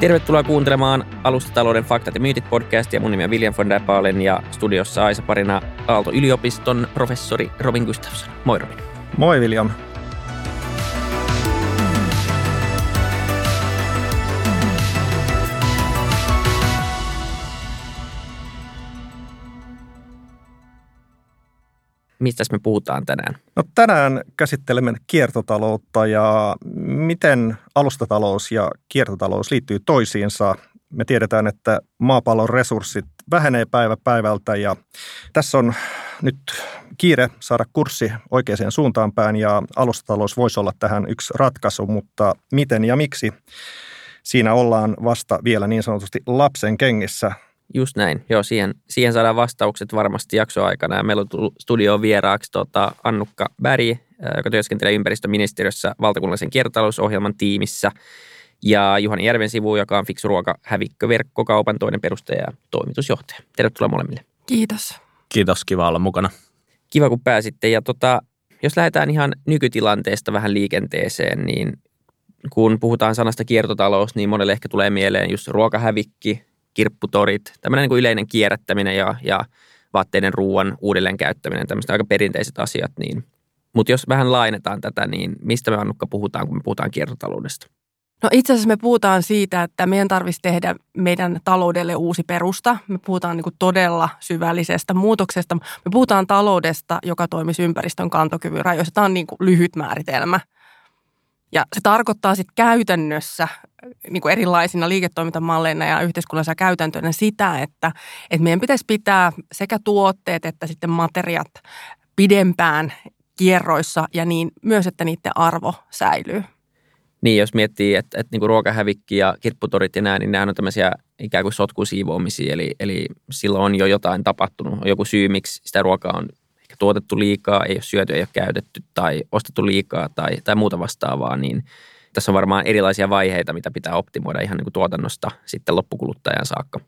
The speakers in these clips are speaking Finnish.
Tervetuloa kuuntelemaan Alustatalouden faktat ja myytit podcastia. Mun nimi on William von der Baalen ja studiossa Aisa parina Aalto-yliopiston professori Robin Gustafsson. Moi Robin. Moi William. Mistä me puhutaan tänään? No tänään käsittelemme kiertotaloutta ja miten alustatalous ja kiertotalous liittyy toisiinsa. Me tiedetään, että maapallon resurssit vähenee päivä päivältä ja tässä on nyt kiire saada kurssi oikeaan suuntaan päin ja alustatalous voisi olla tähän yksi ratkaisu, mutta miten ja miksi? Siinä ollaan vasta vielä niin sanotusti lapsen kengissä. Just näin. Joo, siihen, siihen saadaan vastaukset varmasti jaksoaikana. Ja meillä on tullut studioon vieraaksi tota, Annukka Berg, joka työskentelee ympäristöministeriössä valtakunnallisen kiertotalousohjelman tiimissä. Ja Juhani Järvensivu, joka on Fiksu Ruoka hävikköverkkokaupan toinen perustaja ja toimitusjohtaja. Tervetuloa molemmille. Kiitos. Kiitos, kiva olla mukana. Kiva, kun pääsitte. Ja tota, jos lähdetään ihan nykytilanteesta vähän liikenteeseen, niin kun puhutaan sanasta kiertotalous, niin monelle ehkä tulee mieleen just ruokahävikki, kirpputorit, tämmöinen niin kuin yleinen kierrättäminen ja, ja vaatteiden ruoan uudelleen käyttäminen, tämmöiset aika perinteiset asiat. Niin. Mutta jos vähän lainetaan tätä, niin mistä me Annukka puhutaan, kun me puhutaan kiertotaloudesta? No itse asiassa me puhutaan siitä, että meidän tarvitsisi tehdä meidän taloudelle uusi perusta. Me puhutaan niin kuin todella syvällisestä muutoksesta. Me puhutaan taloudesta, joka toimisi ympäristön kantokyvyn rajoissa. Tämä on niin kuin lyhyt määritelmä. Ja se tarkoittaa sitten käytännössä niin kuin erilaisina liiketoimintamalleina ja yhteiskunnallisina käytäntöinä sitä, että, että meidän pitäisi pitää sekä tuotteet että sitten materiat pidempään kierroissa ja niin myös, että niiden arvo säilyy. Niin, jos miettii, että, että niin ruokahävikki ja kirpputorit ja nämä, niin nämä on tämmöisiä ikään kuin sotkusiivoamisia, eli, eli silloin on jo jotain tapahtunut, on joku syy, miksi sitä ruokaa on ehkä tuotettu liikaa, ei ole syöty, ei ole käytetty tai ostettu liikaa tai, tai muuta vastaavaa, niin tässä on varmaan erilaisia vaiheita, mitä pitää optimoida ihan niin kuin tuotannosta sitten loppukuluttajan saakka.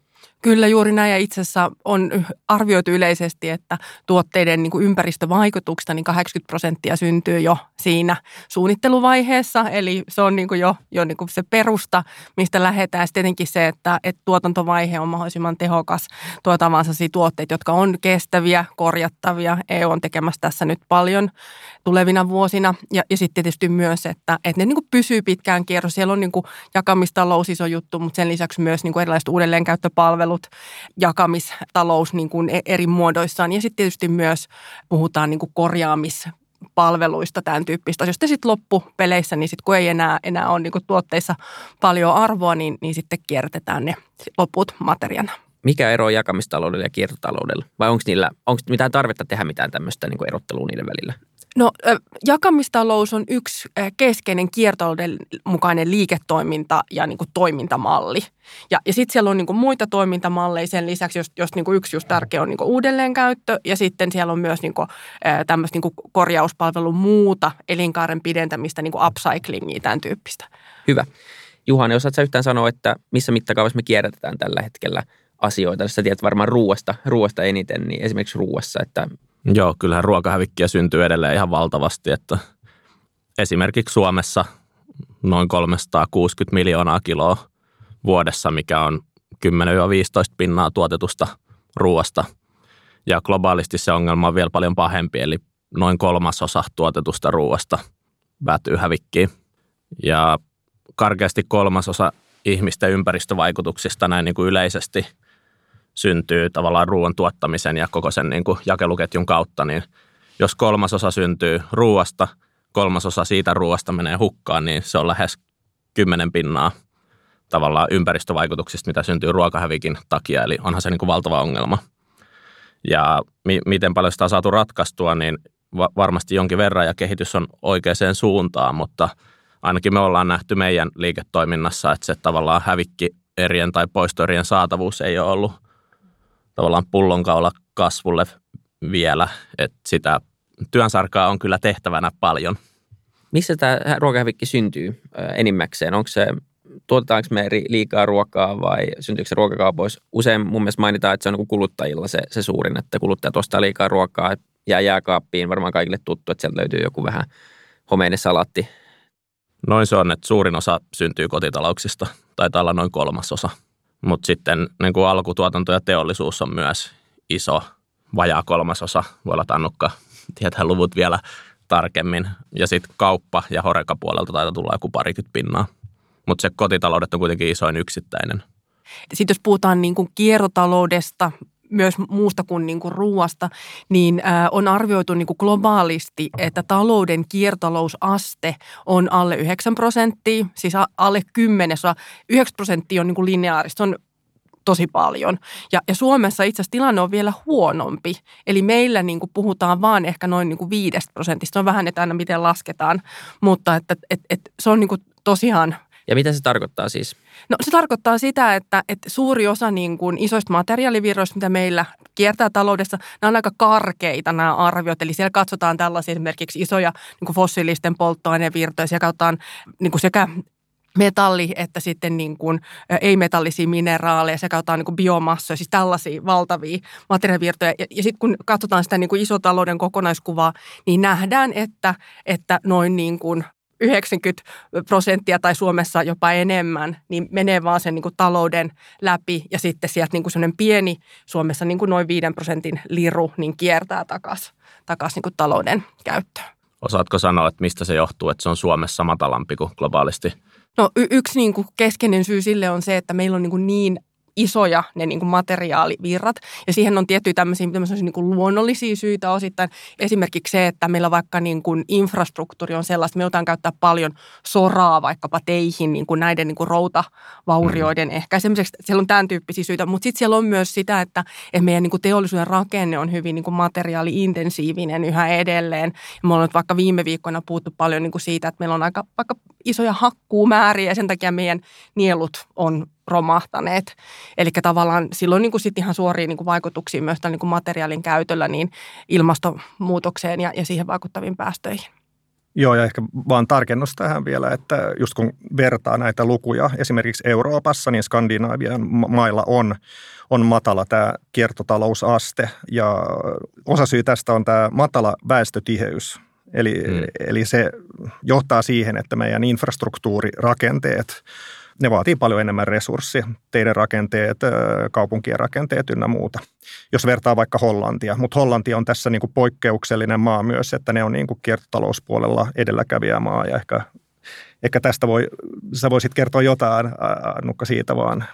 Kyllä juuri näin ja itse asiassa on arvioitu yleisesti, että tuotteiden niin kuin ympäristövaikutuksista niin 80 prosenttia syntyy jo siinä suunnitteluvaiheessa. Eli se on niin kuin jo, jo niin kuin se perusta, mistä lähdetään. Sitten tietenkin se, että, että tuotantovaihe on mahdollisimman tehokas tuotamaan tuotteita, jotka on kestäviä, korjattavia. EU on tekemässä tässä nyt paljon tulevina vuosina. Ja, ja sitten tietysti myös, että, että ne niin kuin pysyy pitkään kierros. Siellä on niin kuin jakamistalous iso juttu, mutta sen lisäksi myös niin kuin erilaiset uudelleenkäyttöpalvelut palvelut, jakamistalous niin kuin e- eri muodoissaan. Ja sitten tietysti myös puhutaan niin kuin korjaamis palveluista, tämän tyyppistä asioista. Sitten loppupeleissä, niin sitten kun ei enää, enää ole niin kuin tuotteissa paljon arvoa, niin, niin sitten kierrätetään ne loput materiaana. Mikä ero on jakamistaloudella ja kiertotaloudella? Vai onko niillä, onko mitään tarvetta tehdä mitään tämmöistä niin erottelua niiden välillä? No jakamistalous on yksi keskeinen kiertotalouden mukainen liiketoiminta ja niin kuin toimintamalli. Ja, ja sitten siellä on niin kuin muita toimintamalleja sen lisäksi, jos, jos niin kuin yksi just tärkeä on niin kuin uudelleenkäyttö ja sitten siellä on myös niin kuin, tämmöistä niin kuin korjauspalvelun muuta elinkaaren pidentämistä, niin kuin upcyclingia, tämän tyyppistä. Hyvä. Juhani, osaat sä yhtään sanoa, että missä mittakaavassa me kierrätetään tällä hetkellä asioita? Jos sä tiedät varmaan ruoasta, ruoasta eniten, niin esimerkiksi ruoassa, että Joo, kyllähän ruokahävikkiä syntyy edelleen ihan valtavasti, että esimerkiksi Suomessa noin 360 miljoonaa kiloa vuodessa, mikä on 10-15 pinnaa tuotetusta ruoasta. Ja globaalisti se ongelma on vielä paljon pahempi, eli noin kolmasosa tuotetusta ruoasta päätyy hävikkiin. Ja karkeasti kolmasosa ihmisten ympäristövaikutuksista näin niin kuin yleisesti – syntyy tavallaan ruoan tuottamisen ja koko sen niin kuin jakeluketjun kautta, niin jos kolmasosa syntyy ruoasta, kolmasosa siitä ruoasta menee hukkaan, niin se on lähes kymmenen pinnaa tavallaan ympäristövaikutuksista, mitä syntyy ruokahävikin takia, eli onhan se niin kuin valtava ongelma. Ja mi- miten paljon sitä on saatu ratkaistua, niin va- varmasti jonkin verran ja kehitys on oikeaan suuntaan, mutta ainakin me ollaan nähty meidän liiketoiminnassa, että se tavallaan hävikki erien tai poistoerien saatavuus ei ole ollut tavallaan pullonkaula kasvulle vielä, että sitä työnsarkaa on kyllä tehtävänä paljon. Missä tämä ruokahävikki syntyy enimmäkseen? Onko se, tuotetaanko me liikaa ruokaa vai syntyykö se ruokakaupoissa? Usein mun mielestä mainitaan, että se on niin kuluttajilla se, se suurin, että kuluttajat ostaa liikaa ruokaa, jää jääkaappiin, varmaan kaikille tuttu, että sieltä löytyy joku vähän homeinen salatti. Noin se on, että suurin osa syntyy kotitalouksista, taitaa olla noin kolmasosa. Mutta sitten niin kuin alkutuotanto ja teollisuus on myös iso, vajaa kolmasosa. Voi olla Tannukka tietää luvut vielä tarkemmin. Ja sitten kauppa ja horeka puolelta taitaa tulla joku parikymmentä pinnaa. Mutta se kotitaloudet on kuitenkin isoin yksittäinen. Sitten jos puhutaan niin kuin kiertotaloudesta, myös muusta kuin, niin kuin ruuasta, niin on arvioitu niin kuin globaalisti, että talouden kiertotalousaste on alle 9 prosenttia, siis alle 10, 9 prosenttia on niin kuin lineaarista, on tosi paljon. Ja, ja Suomessa itse asiassa tilanne on vielä huonompi. Eli meillä niin kuin puhutaan vaan ehkä noin niin kuin viidestä prosentista. Se on vähän, että aina miten lasketaan, mutta että, et, et, se on niin kuin tosiaan ja mitä se tarkoittaa siis? No se tarkoittaa sitä, että, että suuri osa niin kuin isoista materiaalivirroista, mitä meillä kiertää taloudessa, nämä on aika karkeita nämä arviot. Eli siellä katsotaan tällaisia esimerkiksi isoja niin kuin fossiilisten polttoainevirtoja. Siellä katsotaan niin kuin sekä metalli, että sitten niin kuin ei-metallisia mineraaleja, sekä jotain niin biomassoja, siis tällaisia valtavia materiaalivirtoja. Ja, ja sitten kun katsotaan sitä niin kuin isotalouden kokonaiskuvaa, niin nähdään, että, että noin niin kuin 90 prosenttia tai Suomessa jopa enemmän, niin menee vaan sen niin kuin talouden läpi ja sitten sieltä niin kuin sellainen pieni, Suomessa niin kuin noin 5 prosentin liru, niin kiertää takaisin takas niin kuin talouden käyttöön. Osaatko sanoa, että mistä se johtuu, että se on Suomessa matalampi kuin globaalisti? No y- yksi niin kuin keskeinen syy sille on se, että meillä on niin, kuin niin isoja ne niin kuin materiaalivirrat. Ja siihen on tiettyjä tämmöisiä, tämmöisiä niin kuin luonnollisia syitä osittain. Esimerkiksi se, että meillä vaikka niin kuin infrastruktuuri on sellaista, me joudutaan käyttää paljon soraa vaikkapa teihin niin kuin näiden niin kuin routavaurioiden mm. ehkäisemiseksi. Siellä on tämän tyyppisiä syitä, mutta sitten siellä on myös sitä, että, että meidän niin kuin teollisuuden rakenne on hyvin niin kuin materiaali-intensiivinen yhä edelleen. Ja me ollaan vaikka viime viikkoina puhuttu paljon niin kuin siitä, että meillä on aika vaikka isoja hakkuumääriä ja sen takia meidän nielut on romahtaneet. Eli tavallaan silloin niin kuin sit ihan suoria niin kuin vaikutuksia myös tämän niin kuin materiaalin käytöllä niin ilmastonmuutokseen ja, ja siihen vaikuttaviin päästöihin. Joo, ja ehkä vaan tarkennus tähän vielä, että just kun vertaa näitä lukuja, esimerkiksi Euroopassa, niin Skandinaavian mailla on, on matala tämä kiertotalousaste, ja osa syy tästä on tämä matala väestötiheys. Eli, hmm. eli se johtaa siihen, että meidän infrastruktuurirakenteet ne vaatii paljon enemmän resurssia, teidän rakenteet, kaupunkien rakenteet ynnä muuta. Jos vertaa vaikka Hollantia, mutta Hollanti on tässä niin kuin poikkeuksellinen maa myös, että ne on niin kuin kiertotalouspuolella edelläkävijä maa ja ehkä, ehkä tästä voi, sä voisit kertoa jotain, Nukka, siitä vaan –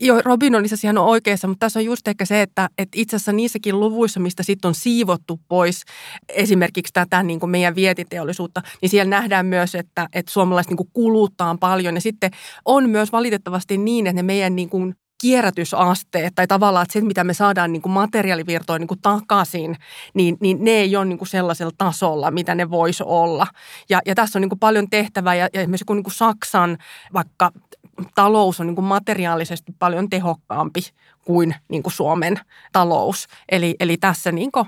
Joo, Robin on itse ihan oikeassa, mutta tässä on just ehkä se, että, että itse asiassa niissäkin luvuissa, mistä sitten on siivottu pois esimerkiksi tätä niin kuin meidän vietiteollisuutta, niin siellä nähdään myös, että, että suomalaiset niin kuin kuluttaa paljon. Ja sitten on myös valitettavasti niin, että ne meidän niin kuin kierrätysasteet tai tavallaan että se, mitä me saadaan niin kuin materiaalivirtoja niin kuin takaisin, niin, niin ne ei ole niin kuin sellaisella tasolla, mitä ne voisi olla. Ja, ja tässä on niin kuin paljon tehtävää ja, ja esimerkiksi kun niin kuin Saksan vaikka talous on niin kuin materiaalisesti paljon tehokkaampi kuin, niin kuin Suomen talous. Eli, eli tässä niin kuin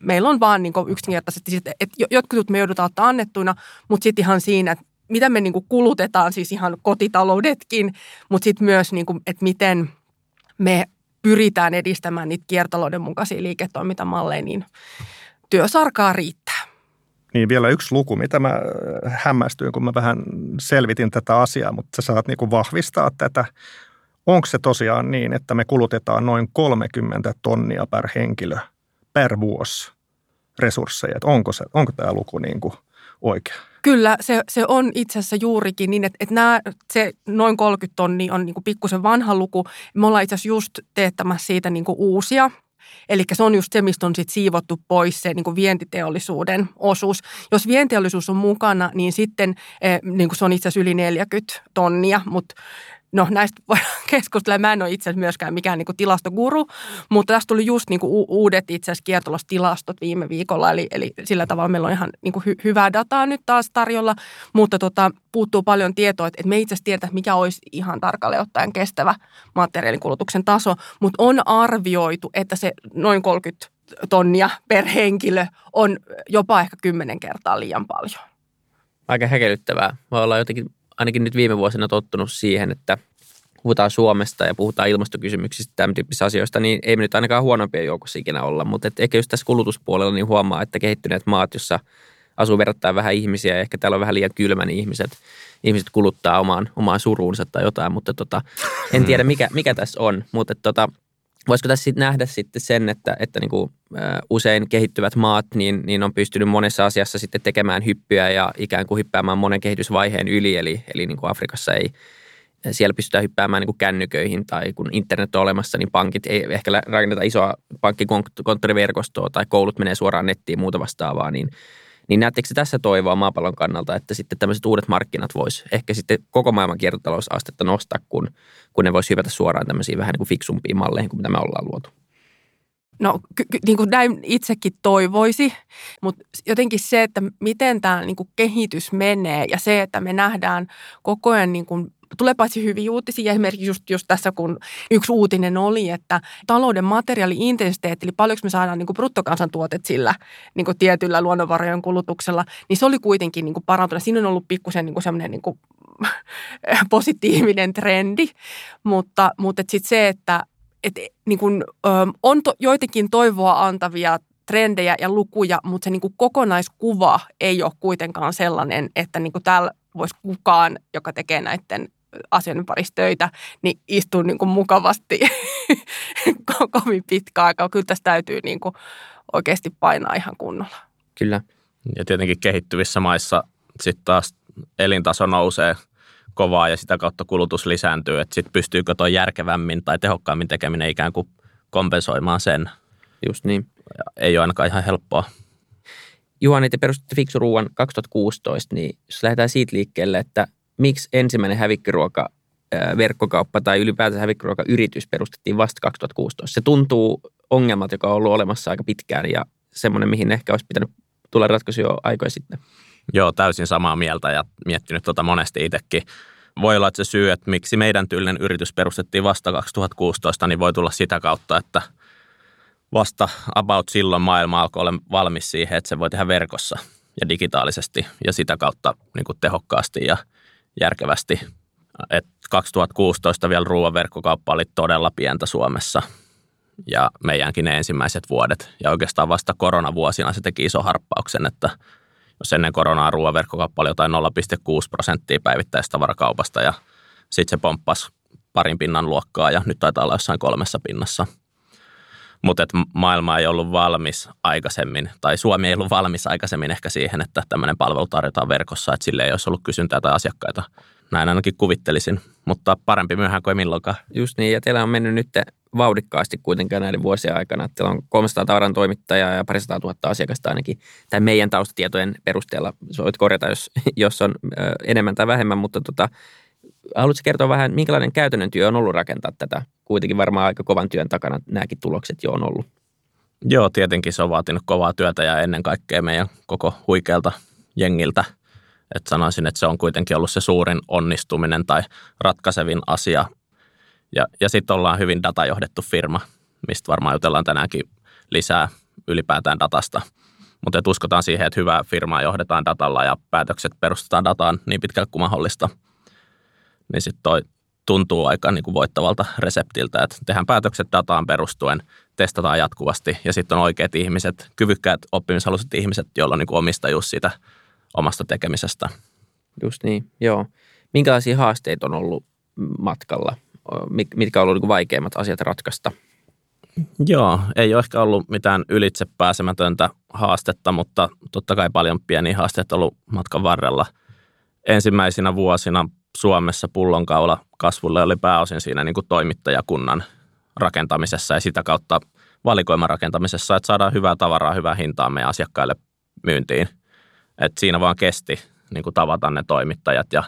meillä on vaan niin kuin yksinkertaisesti, että jotkut me joudutaan ottaa annettuina, mutta sitten ihan siinä, että mitä me niin kuin kulutetaan, siis ihan kotitaloudetkin, mutta sitten myös, niin kuin, että miten me pyritään edistämään niitä kiertalouden mukaisia liiketoimintamalleja, niin työsarkaa riittää. Niin vielä yksi luku, mitä mä äh, hämmästyin, kun mä vähän selvitin tätä asiaa, mutta sä saat niin vahvistaa tätä. Onko se tosiaan niin, että me kulutetaan noin 30 tonnia per henkilö per vuosi resursseja? Että onko, se, onko tämä luku niin kuin oikea? Kyllä, se, se on itse asiassa juurikin niin, että, että nämä, se noin 30 tonnia on niin pikkusen vanha luku. Me ollaan itse asiassa just teettämässä siitä niin kuin uusia Eli se on just se, mistä on sit siivottu pois se niin kuin vientiteollisuuden osuus. Jos vientiteollisuus on mukana, niin sitten eh, niin kuin se on itse asiassa yli 40 tonnia, mutta No näistä voidaan keskustella. Mä en ole itse asiassa myöskään mikään niin tilastoguru, mutta tästä tuli just niin kuin uudet itse asiassa kiertolostilastot viime viikolla. Eli, eli sillä tavalla meillä on ihan niin kuin hy- hyvää dataa nyt taas tarjolla, mutta tota, puuttuu paljon tietoa, että, että me itse asiassa tiedetään, mikä olisi ihan tarkalleen ottaen kestävä materiaalikulutuksen taso, mutta on arvioitu, että se noin 30 tonnia per henkilö on jopa ehkä kymmenen kertaa liian paljon. Aika häkellyttävää. Voi olla jotenkin ainakin nyt viime vuosina tottunut siihen, että puhutaan Suomesta ja puhutaan ilmastokysymyksistä, tämän tyyppisistä asioista, niin ei me nyt ainakaan huonompia joukossa ikinä olla. Mutta ehkä just tässä kulutuspuolella niin huomaa, että kehittyneet maat, jossa asuu verrattain vähän ihmisiä ja ehkä täällä on vähän liian kylmä, niin ihmiset, ihmiset kuluttaa omaan, omaan suruunsa tai jotain, mutta tota, en tiedä mikä, mikä tässä on, mutta tota, voisiko tässä sitten nähdä sitten sen, että, että niin kuin, ä, usein kehittyvät maat niin, niin on pystynyt monessa asiassa sitten tekemään hyppyä ja ikään kuin hyppäämään monen kehitysvaiheen yli, eli, eli niin kuin Afrikassa ei, siellä pystytään hyppäämään niin kännyköihin tai kun internet on olemassa, niin pankit ei ehkä rakenneta isoa pankkikonttoriverkostoa tai koulut menee suoraan nettiin muuta vastaavaa, niin, niin näettekö tässä toivoa maapallon kannalta, että sitten tämmöiset uudet markkinat vois ehkä sitten koko maailman kiertotalousastetta nostaa, kun, kun ne voisi hypätä suoraan tämmöisiin vähän niin kuin fiksumpiin malleihin kuin mitä me ollaan luotu? No niin kuin näin itsekin toivoisi, mutta jotenkin se, että miten tämä niin kuin kehitys menee ja se, että me nähdään koko ajan niin kuin tulee paitsi hyviä uutisia, esimerkiksi just, just tässä, kun yksi uutinen oli, että talouden materiaali-intensiteetti, eli paljonko me saadaan niin kuin bruttokansantuotet sillä niin kuin tietyllä luonnonvarojen kulutuksella, niin se oli kuitenkin niin kuin parantunut. Siinä on ollut pikkusen niin semmoinen niin positiivinen trendi, mutta, mutta sitten se, että et, niin kuin, on to, joitakin toivoa antavia trendejä ja lukuja, mutta se niin kuin kokonaiskuva ei ole kuitenkaan sellainen, että niin kuin täällä voisi kukaan, joka tekee näiden asioiden parissa töitä, niin istuu niin kuin mukavasti kovin pitkä aika. Kyllä tästä täytyy niin kuin oikeasti painaa ihan kunnolla. Kyllä. Ja tietenkin kehittyvissä maissa sitten taas elintaso nousee kovaa ja sitä kautta kulutus lisääntyy. Että sitten pystyykö tuo järkevämmin tai tehokkaammin tekeminen ikään kuin kompensoimaan sen. Just niin. Ja ei ole ainakaan ihan helppoa. Juhani, te perustitte Fiksuruuan 2016, niin jos lähdetään siitä liikkeelle, että miksi ensimmäinen hävikkiruoka verkkokauppa tai ylipäätään hävikkiruokayritys perustettiin vasta 2016. Se tuntuu ongelmat, joka on ollut olemassa aika pitkään ja semmoinen, mihin ehkä olisi pitänyt tulla ratkaisu jo aikoja sitten. Joo, täysin samaa mieltä ja miettinyt tuota monesti itsekin. Voi olla, että se syy, että miksi meidän tyylinen yritys perustettiin vasta 2016, niin voi tulla sitä kautta, että vasta about silloin maailma alkoi olla valmis siihen, että se voi tehdä verkossa ja digitaalisesti ja sitä kautta niin kuin tehokkaasti ja järkevästi. Et 2016 vielä ruoan verkkokauppa oli todella pientä Suomessa ja meidänkin ne ensimmäiset vuodet. Ja oikeastaan vasta koronavuosina se teki iso harppauksen, että jos ennen koronaa ruoan verkkokauppa oli jotain 0,6 prosenttia päivittäistavarakaupasta ja sitten se pomppasi parin pinnan luokkaa ja nyt taitaa olla jossain kolmessa pinnassa. Mutta maailma ei ollut valmis aikaisemmin, tai Suomi ei ollut valmis aikaisemmin ehkä siihen, että tämmöinen palvelu tarjotaan verkossa, että sille ei olisi ollut kysyntää tai asiakkaita. Näin ainakin kuvittelisin, mutta parempi myöhään kuin milloinkaan. Just niin, ja teillä on mennyt nyt vauhdikkaasti kuitenkin näiden vuosien aikana. Teillä on 300 tavaran toimittajaa ja parisataa tuhatta asiakasta ainakin, tai meidän taustatietojen perusteella. Voit korjata, jos, jos on enemmän tai vähemmän, mutta tota, haluatko kertoa vähän, minkälainen käytännön työ on ollut rakentaa tätä? Kuitenkin varmaan aika kovan työn takana nämäkin tulokset jo on ollut. Joo, tietenkin se on vaatinut kovaa työtä ja ennen kaikkea meidän koko huikealta jengiltä. Et sanoisin, että se on kuitenkin ollut se suurin onnistuminen tai ratkaisevin asia ja, ja sitten ollaan hyvin datajohdettu firma, mistä varmaan jutellaan tänäänkin lisää ylipäätään datasta. Mutta uskotaan siihen, että hyvää firmaa johdetaan datalla ja päätökset perustetaan dataan niin pitkälle kuin mahdollista. Niin sitten toi tuntuu aika niin kuin voittavalta reseptiltä, että tehdään päätökset dataan perustuen, testataan jatkuvasti ja sitten on oikeat ihmiset, kyvykkäät oppimishaluiset ihmiset, joilla on niin kuin omistajuus siitä omasta tekemisestä. Just niin, joo. Minkälaisia haasteita on ollut matkalla mitkä on ollut niin vaikeimmat asiat ratkaista? Joo, ei ole ehkä ollut mitään ylitse pääsemätöntä haastetta, mutta totta kai paljon pieniä haasteita ollut matkan varrella. Ensimmäisinä vuosina Suomessa pullonkaula kasvulle oli pääosin siinä niin kuin toimittajakunnan rakentamisessa ja sitä kautta valikoiman rakentamisessa, että saadaan hyvää tavaraa, hyvää hintaa meidän asiakkaille myyntiin. Et siinä vaan kesti niin kuin tavata ne toimittajat ja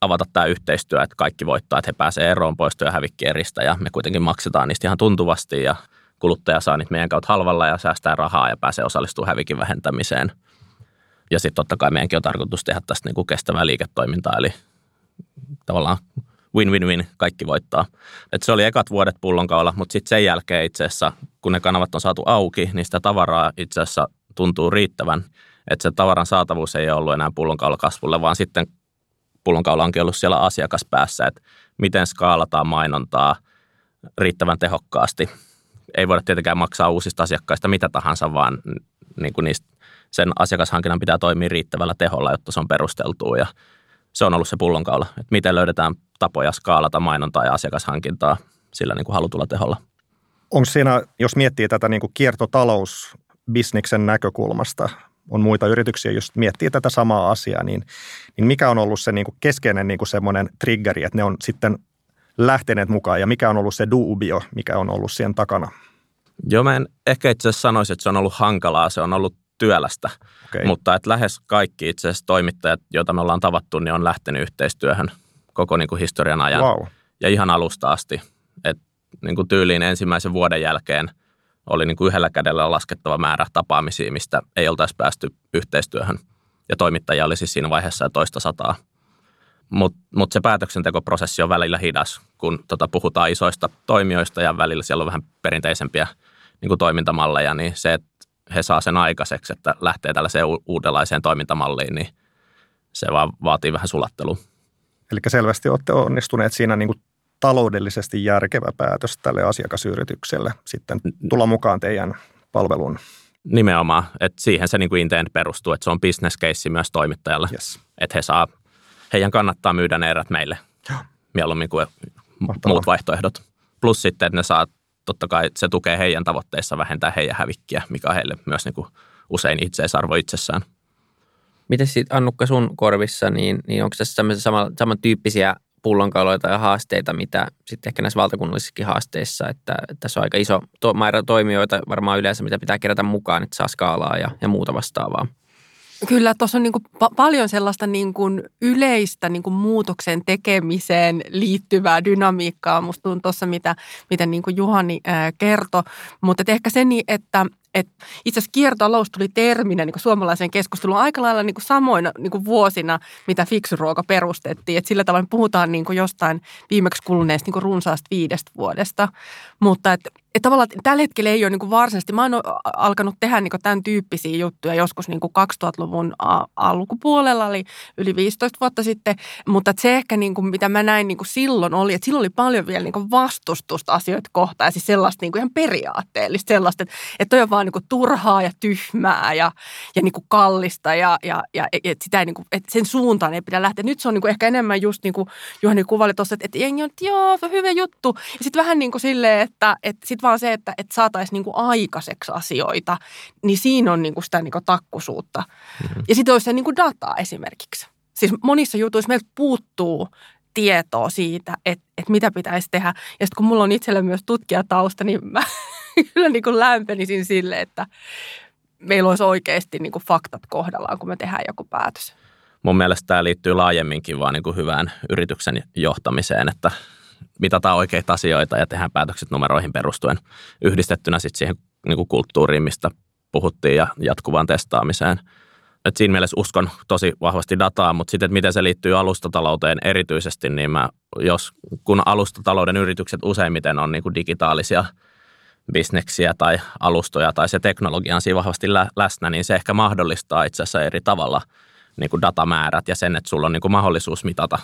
avata tämä yhteistyö, että kaikki voittaa, että he pääsevät eroon poisto- ja hävikkieristä ja me kuitenkin maksetaan niistä ihan tuntuvasti ja kuluttaja saa niitä meidän kautta halvalla ja säästää rahaa ja pääsee osallistumaan hävikin vähentämiseen. Ja sitten totta kai meidänkin on tarkoitus tehdä tästä niin kuin kestävää liiketoimintaa, eli tavallaan win-win-win, kaikki voittaa. Et se oli ekat vuodet pullonkaula, mutta sitten sen jälkeen itse asiassa, kun ne kanavat on saatu auki, niin sitä tavaraa itse asiassa tuntuu riittävän. Että se tavaran saatavuus ei ollut enää pullonkaula kasvulle, vaan sitten pullonkaula onkin ollut siellä asiakaspäässä, että miten skaalataan mainontaa riittävän tehokkaasti. Ei voida tietenkään maksaa uusista asiakkaista mitä tahansa, vaan niin kuin niistä sen asiakashankinnan pitää toimia riittävällä teholla, jotta se on perusteltua ja se on ollut se pullonkaula, että miten löydetään tapoja skaalata mainontaa ja asiakashankintaa sillä niin kuin halutulla teholla. Onko siinä, jos miettii tätä niin kuin kiertotalousbisniksen näkökulmasta, on muita yrityksiä, jos miettii tätä samaa asiaa, niin, niin mikä on ollut se niin kuin keskeinen niin kuin semmoinen triggeri, että ne on sitten lähteneet mukaan ja mikä on ollut se duubio, mikä on ollut siihen takana? Joo, mä en ehkä itse asiassa sanoisi, että se on ollut hankalaa, se on ollut työlästä, okay. mutta että lähes kaikki itse asiassa toimittajat, joita me ollaan tavattu, niin on lähtenyt yhteistyöhön koko niin kuin historian ajan wow. ja ihan alusta asti. Et niin kuin tyyliin ensimmäisen vuoden jälkeen oli niin kuin yhdellä kädellä laskettava määrä tapaamisia, mistä ei oltaisi päästy yhteistyöhön. Ja toimittajia oli siis siinä vaiheessa jo toista sataa. Mutta mut se päätöksentekoprosessi on välillä hidas, kun tota puhutaan isoista toimijoista ja välillä siellä on vähän perinteisempiä niin kuin toimintamalleja, niin se, että he saa sen aikaiseksi, että lähtee tällaiseen uudenlaiseen toimintamalliin, niin se vaan vaatii vähän sulattelua. Eli selvästi olette onnistuneet siinä niin kuin taloudellisesti järkevä päätös tälle asiakasyritykselle sitten tulla mukaan teidän palveluun. Nimenomaan, että siihen se niin kuin intent perustuu, että se on business case myös toimittajalle, yes. että he saa, heidän kannattaa myydä ne erät meille Joo. mieluummin kuin Mahtavaa. muut vaihtoehdot. Plus sitten, että ne saa, totta kai se tukee heidän tavoitteissa vähentää heidän hävikkiä, mikä on heille myös niin kuin usein itseisarvo itsessään. Miten sitten Annukka sun korvissa, niin, niin onko tässä sama, samantyyppisiä pullonkauloita ja haasteita, mitä sitten ehkä näissä valtakunnallisissakin haasteissa, että, että tässä on aika iso to- määrä toimijoita varmaan yleensä, mitä pitää kerätä mukaan, että saa skaalaa ja, ja muuta vastaavaa. Kyllä, tuossa on niin kuin pa- paljon sellaista niin kuin yleistä niin kuin muutoksen tekemiseen liittyvää dynamiikkaa. Musta tuntuu tuossa, mitä, mitä niin kuin Juhani ää, kertoi. Mutta ehkä se, niin, että et itse asiassa kiertotalous tuli terminä niin suomalaiseen keskusteluun aika lailla niin samoina niin vuosina, mitä fiksuruoka perustettiin. Et sillä tavalla puhutaan niin jostain viimeksi kuluneesta niin runsaasta viidestä vuodesta. Mutta et, et tavallaan tällä hetkellä ei ole niin varsinaisesti, mä oon alkanut tehdä niin tämän tyyppisiä juttuja joskus niin kuin 2000-luvun alkupuolella, eli yli 15 vuotta sitten. Mutta se ehkä, niin kuin, mitä mä näin niin silloin oli, että silloin oli paljon vielä niin vastustusta asioita kohtaan ja siis sellaista niin ihan periaatteellista sellaista, että, että toi on vaan niin kuin turhaa ja tyhmää ja, ja niin kuin kallista ja, ja, ja et sitä ei niin kuin, että sen suuntaan ei pidä lähteä. Nyt se on niin kuin ehkä enemmän just niin kuin Juhani kuvaili tuossa, että, että jengi on, että joo, hyvä juttu. Ja sitten vähän niin kuin silleen, että, että sitten vaan se, että, että saataisiin niin kuin aikaiseksi asioita, niin siinä on niin kuin sitä niin kuin takkusuutta. Mm-hmm. Ja sitten olisi se niin kuin dataa esimerkiksi. Siis monissa jutuissa meiltä puuttuu tietoa siitä, että, että mitä pitäisi tehdä. Ja sitten kun mulla on itsellä myös tutkijatausta, niin mä kyllä niin kuin lämpenisin sille, että meillä olisi oikeasti niin kuin faktat kohdallaan, kun me tehdään joku päätös. Mun mielestä tämä liittyy laajemminkin vaan niin kuin hyvään yrityksen johtamiseen, että mitataan oikeita asioita ja tehdään päätökset numeroihin perustuen yhdistettynä sitten siihen niin kuin kulttuuriin, mistä puhuttiin ja jatkuvaan testaamiseen. Et siinä mielessä uskon tosi vahvasti dataa, mutta sitten, miten se liittyy alustatalouteen erityisesti, niin mä, jos, kun alustatalouden yritykset useimmiten on niin kuin digitaalisia – bisneksiä tai alustoja tai se teknologia on siinä vahvasti läsnä, niin se ehkä mahdollistaa itse asiassa eri tavalla niin kuin datamäärät ja sen, että sulla on niin kuin mahdollisuus mitata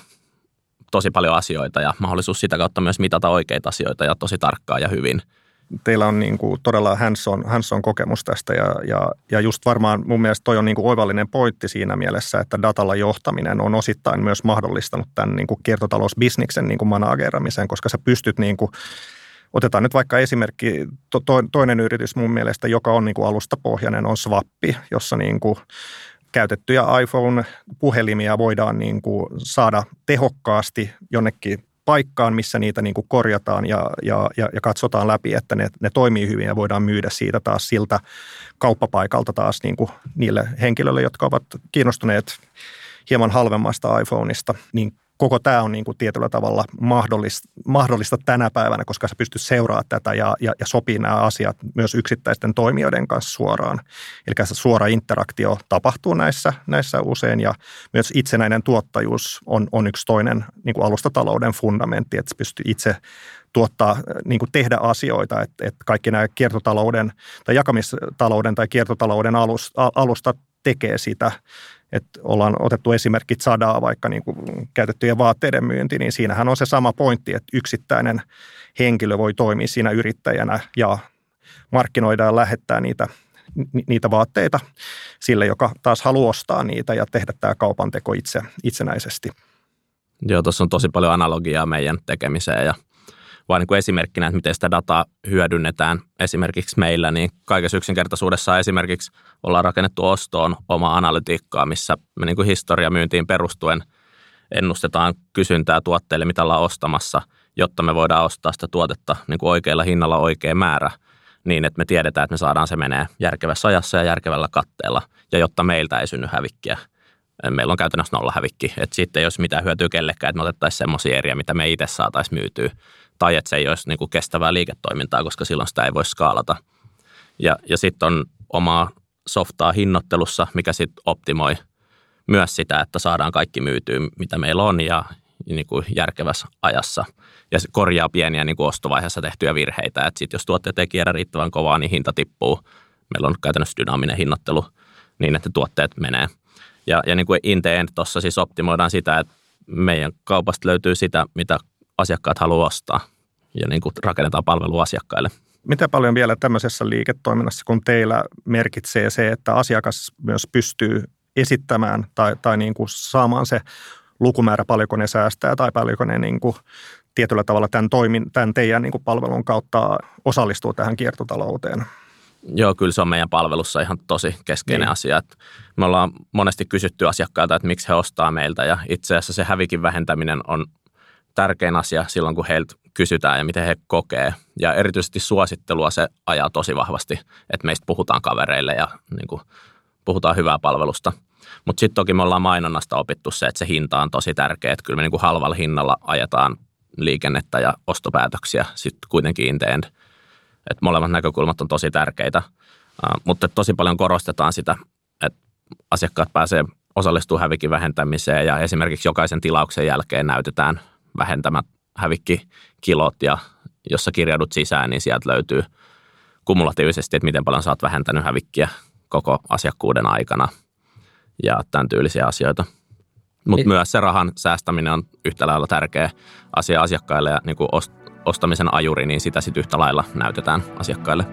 tosi paljon asioita ja mahdollisuus sitä kautta myös mitata oikeita asioita ja tosi tarkkaa ja hyvin. Teillä on niin kuin todella hands-on, hands-on kokemus tästä ja, ja, ja just varmaan mun mielestä toi on niin kuin oivallinen pointti siinä mielessä, että datalla johtaminen on osittain myös mahdollistanut tämän niin kuin kiertotalousbisniksen niin kuin manageramisen, koska sä pystyt niin kuin Otetaan nyt vaikka esimerkki, to, to, toinen yritys mun mielestä, joka on niin kuin alustapohjainen, on Swappi, jossa niin kuin käytettyjä iPhone-puhelimia voidaan niin kuin saada tehokkaasti jonnekin paikkaan, missä niitä niin kuin korjataan ja, ja, ja, ja katsotaan läpi, että ne, ne toimii hyvin ja voidaan myydä siitä taas siltä kauppapaikalta taas niin kuin niille henkilöille, jotka ovat kiinnostuneet hieman halvemmasta iPhoneista, niin koko tämä on niin kuin tietyllä tavalla mahdollista, mahdollista tänä päivänä, koska sä pystyt seuraamaan tätä ja, ja, ja sopii nämä asiat myös yksittäisten toimijoiden kanssa suoraan. Eli se suora interaktio tapahtuu näissä, näissä usein ja myös itsenäinen tuottajuus on, on yksi toinen niin kuin alustatalouden fundamentti, että sä pystyt itse tuottaa, niin kuin tehdä asioita, että, että kaikki nämä kiertotalouden tai jakamistalouden tai kiertotalouden alusta tekee sitä että ollaan otettu esimerkki Zadaa vaikka niin kuin käytettyjen vaatteiden myynti, niin siinähän on se sama pointti, että yksittäinen henkilö voi toimia siinä yrittäjänä ja markkinoida ja lähettää niitä niitä vaatteita sille, joka taas haluaa ostaa niitä ja tehdä tämä kaupan teko itse, itsenäisesti. Joo, tuossa on tosi paljon analogiaa meidän tekemiseen ja vaan niin kuin esimerkkinä, että miten sitä dataa hyödynnetään esimerkiksi meillä, niin kaikessa yksinkertaisuudessa esimerkiksi ollaan rakennettu ostoon oma analytiikkaa, missä me niin kuin historia myyntiin perustuen ennustetaan kysyntää tuotteille, mitä ollaan ostamassa, jotta me voidaan ostaa sitä tuotetta niin kuin oikealla hinnalla oikea määrä niin, että me tiedetään, että me saadaan se menee järkevässä ajassa ja järkevällä katteella, ja jotta meiltä ei synny hävikkiä meillä on käytännössä nolla hävikki. Että sitten ei olisi mitään hyötyä kellekään, että me otettaisiin semmoisia eriä, mitä me itse saataisiin myytyä tai että se ei olisi niin kuin kestävää liiketoimintaa, koska silloin sitä ei voi skaalata. Ja, ja sitten on omaa softaa hinnoittelussa, mikä sitten optimoi myös sitä, että saadaan kaikki myytyä, mitä meillä on ja niin kuin järkevässä ajassa. Ja se korjaa pieniä niin kuin ostovaiheessa tehtyjä virheitä. Että sitten jos tuotteet ei kierrä riittävän kovaa, niin hinta tippuu. Meillä on käytännössä dynaaminen hinnoittelu niin, että tuotteet menee. Ja, ja niin kuin tuossa siis optimoidaan sitä, että meidän kaupasta löytyy sitä, mitä asiakkaat haluaa ostaa ja niin kuin rakennetaan palvelu asiakkaille. Mitä paljon vielä tämmöisessä liiketoiminnassa, kun teillä merkitsee se, että asiakas myös pystyy esittämään tai, tai niin kuin saamaan se lukumäärä, paljonko ne säästää tai paljonko ne niin kuin tietyllä tavalla tämän, toimin, tämän teidän niin kuin palvelun kautta osallistuu tähän kiertotalouteen? Joo, kyllä se on meidän palvelussa ihan tosi keskeinen niin. asia. Että me ollaan monesti kysytty asiakkailta, että miksi he ostaa meiltä ja itse asiassa se hävikin vähentäminen on tärkein asia silloin, kun heiltä kysytään ja miten he kokee. Ja erityisesti suosittelua se ajaa tosi vahvasti, että meistä puhutaan kavereille ja niin kuin, puhutaan hyvää palvelusta. Mutta sitten toki me ollaan mainonnasta opittu se, että se hinta on tosi tärkeä, että kyllä me niin kuin halvalla hinnalla ajetaan liikennettä ja ostopäätöksiä sitten kuitenkin in the end. Että molemmat näkökulmat on tosi tärkeitä, uh, mutta tosi paljon korostetaan sitä, että asiakkaat pääsee osallistumaan hävikin vähentämiseen ja esimerkiksi jokaisen tilauksen jälkeen näytetään vähentämät hävikkikilot ja jos sä kirjaudut sisään, niin sieltä löytyy kumulatiivisesti, että miten paljon sä oot vähentänyt hävikkiä koko asiakkuuden aikana ja tämän tyylisiä asioita. Mutta myös se rahan säästäminen on yhtä lailla tärkeä asia asiakkaille ja niin kuin ostamisen ajuri, niin sitä sitten yhtä lailla näytetään asiakkaille.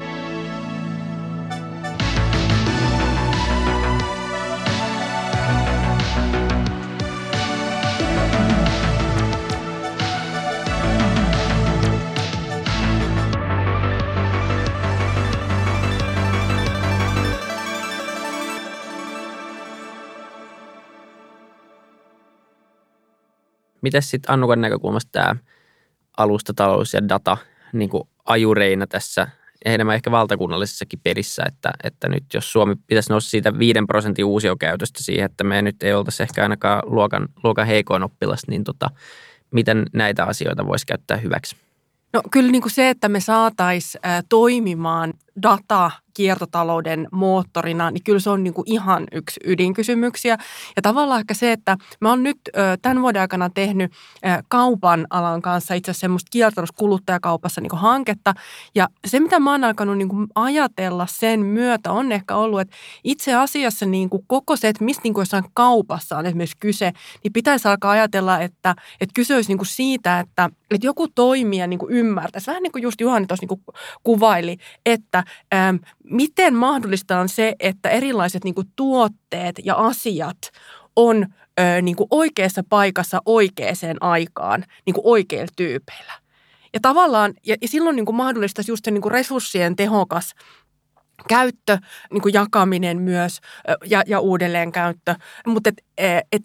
Miten sitten Annukan näkökulmasta tämä alustatalous ja data niin kuin ajureina tässä enemmän ehkä valtakunnallisessakin pelissä, että, että nyt jos Suomi pitäisi nousta siitä 5 prosentin uusiokäytöstä siihen, että me nyt ei oltaisi ehkä ainakaan luokan, luokan heikoin oppilas, niin tota, miten näitä asioita voisi käyttää hyväksi? No kyllä niin kuin se, että me saataisiin toimimaan data kiertotalouden moottorina, niin kyllä se on niin kuin ihan yksi ydinkysymyksiä. Ja tavallaan ehkä se, että mä oon nyt tämän vuoden aikana tehnyt kaupan alan kanssa itse asiassa semmoista kiertotalouskuluttajakauppassa niin kuin hanketta. Ja se, mitä mä oon alkanut niin kuin ajatella sen myötä, on ehkä ollut, että itse asiassa niin kuin koko se, että mistä niin kuin jossain kaupassa on esimerkiksi kyse, niin pitäisi alkaa ajatella, että, että kyse olisi niin kuin siitä, että, että joku toimija niin kuin ymmärtäisi. Vähän niin kuin just Juhani tuossa niin kuin kuvaili, että ähm, miten mahdollista on se, että erilaiset niin kuin, tuotteet ja asiat on ö, niin kuin oikeassa paikassa oikeaan aikaan niin kuin oikeilla tyypeillä. Ja tavallaan, ja, ja silloin niin kuin mahdollistaisi just se niin kuin resurssien tehokas käyttö, niin kuin jakaminen myös ja, ja uudelleenkäyttö. Mutta et, et,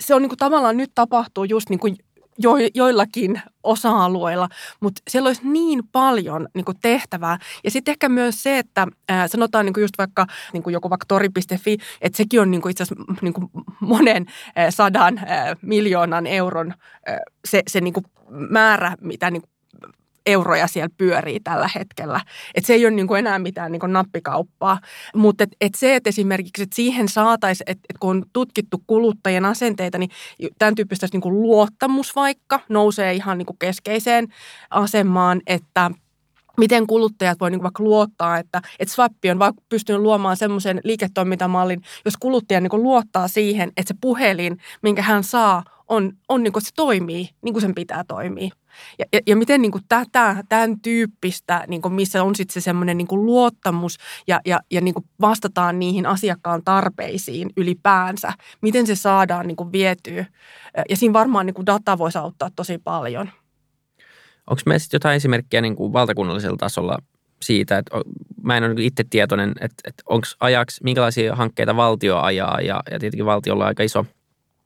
se on niin kuin tavallaan nyt tapahtuu just niin kuin jo, joillakin osa-alueilla, mutta siellä olisi niin paljon niin kuin tehtävää. Ja sitten ehkä myös se, että ää, sanotaan niin kuin just vaikka niin kuin joku vaikka tori.fi, että sekin on niin kuin itse asiassa niin kuin monen ää, sadan ää, miljoonan euron ää, se, se niin kuin määrä, mitä niin euroja siellä pyörii tällä hetkellä. Et se ei ole niin kuin enää mitään niin kuin nappikauppaa. Mutta et, et se, että esimerkiksi että siihen saataisiin, että et kun on tutkittu kuluttajien asenteita, niin tämän tyyppistä niin kuin luottamus vaikka nousee ihan niin kuin keskeiseen asemaan, että miten kuluttajat voi niin vaikka luottaa, että, että Swappi on vaikka pystynyt luomaan semmoisen liiketoimintamallin, jos kuluttaja niin luottaa siihen, että se puhelin, minkä hän saa, on, on niin kuin, että se toimii niin kuin sen pitää toimia. Ja, ja, ja miten niin kuin tätä, tämän tyyppistä, niin kuin missä on sitten se semmoinen niin kuin luottamus ja, ja, ja niin kuin vastataan niihin asiakkaan tarpeisiin ylipäänsä, miten se saadaan niin kuin vietyä. Ja siinä varmaan niin kuin data voisi auttaa tosi paljon. Onko meillä sitten jotain esimerkkiä niin kuin valtakunnallisella tasolla siitä, että mä en ole niin itse tietoinen, että, että onko ajaksi, minkälaisia hankkeita valtio ajaa ja, ja tietenkin valtiolla on aika iso,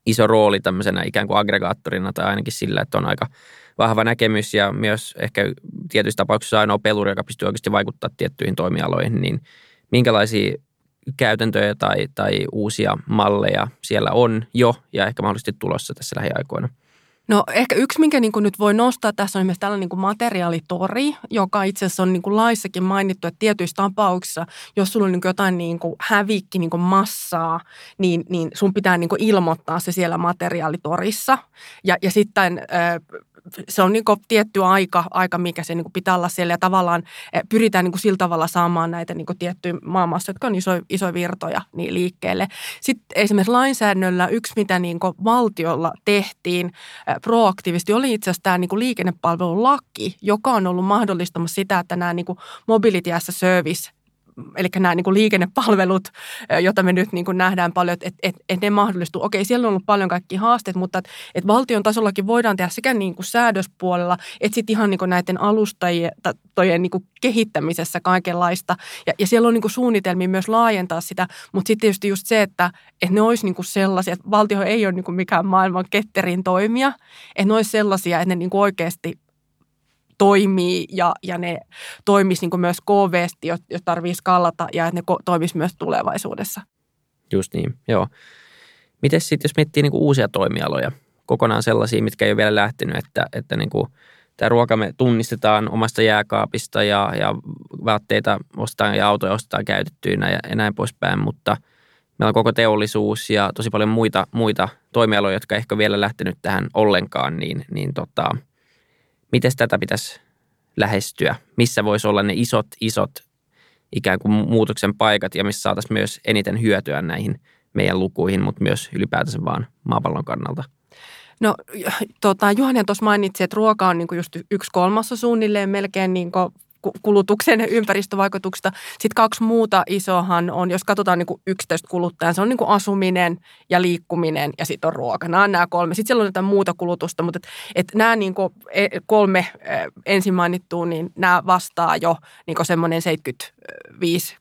iso rooli tämmöisenä ikään kuin aggregaattorina tai ainakin sillä, että on aika vahva näkemys ja myös ehkä tietyissä tapauksissa ainoa peluri, joka pystyy oikeasti vaikuttaa tiettyihin toimialoihin, niin minkälaisia käytäntöjä tai, tai uusia malleja siellä on jo ja ehkä mahdollisesti tulossa tässä lähiaikoina? No ehkä yksi, minkä niin kuin nyt voi nostaa tässä on esimerkiksi tällainen niin kuin materiaalitori, joka itse asiassa on niin kuin laissakin mainittu, että tietyissä tapauksissa, jos sulla on niin kuin jotain niin kuin hävikki niin kuin massaa, niin, niin sun pitää niin kuin ilmoittaa se siellä materiaalitorissa. Ja, ja sitten se on niin tietty aika, aika, mikä se niin pitää olla siellä ja tavallaan pyritään niin sillä tavalla saamaan näitä niin tiettyjä maailmassa, jotka on iso, iso virtoja niin liikkeelle. Sitten esimerkiksi lainsäädännöllä yksi, mitä niin valtiolla tehtiin eh, proaktiivisesti, oli itse asiassa tämä niin liikennepalvelulaki, joka on ollut mahdollistamassa sitä, että nämä niin mobility as a service eli nämä niin kuin liikennepalvelut, joita me nyt niin kuin nähdään paljon, että, että, että ne mahdollistuu. Okei, siellä on ollut paljon kaikki haasteet, mutta että, että valtion tasollakin voidaan tehdä sekä niin kuin säädöspuolella, että sitten ihan niin kuin näiden alustajien niin kuin kehittämisessä kaikenlaista. Ja, ja siellä on niin kuin suunnitelmia myös laajentaa sitä, mutta sitten tietysti just se, että, että ne olisi niin kuin sellaisia, että valtio ei ole niin kuin mikään maailman ketterin toimija, että ne olisi sellaisia, että ne niin kuin oikeasti toimii ja, ja ne toimisi niin myös KVsti, jos tarvitsee skallata ja että ne toimisi myös tulevaisuudessa. Just niin, joo. Miten sitten, jos miettii niin uusia toimialoja, kokonaan sellaisia, mitkä ei ole vielä lähtenyt, että, että niin kuin tämä ruoka me tunnistetaan omasta jääkaapista ja, ja vaatteita ostetaan ja autoja ostetaan käytettyinä ja, ja näin poispäin, mutta meillä on koko teollisuus ja tosi paljon muita, muita toimialoja, jotka ehkä vielä lähtenyt tähän ollenkaan, niin, niin tota, miten tätä pitäisi lähestyä? Missä voisi olla ne isot, isot ikään kuin muutoksen paikat ja missä saataisiin myös eniten hyötyä näihin meidän lukuihin, mutta myös ylipäätänsä vaan maapallon kannalta? No tota, Juhani tuossa mainitsi, että ruoka on niin just yksi kolmassa suunnilleen melkein niin kulutuksen ympäristövaikutuksista. Sitten kaksi muuta isohan on, jos katsotaan niin yksittäistä kuluttajan, se on niin asuminen ja liikkuminen ja sitten on ruoka. Nämä on nämä kolme. Sitten siellä on jotain muuta kulutusta, mutta et, et nämä niin e, kolme e, ensin mainittua, niin nämä vastaa jo niin semmoinen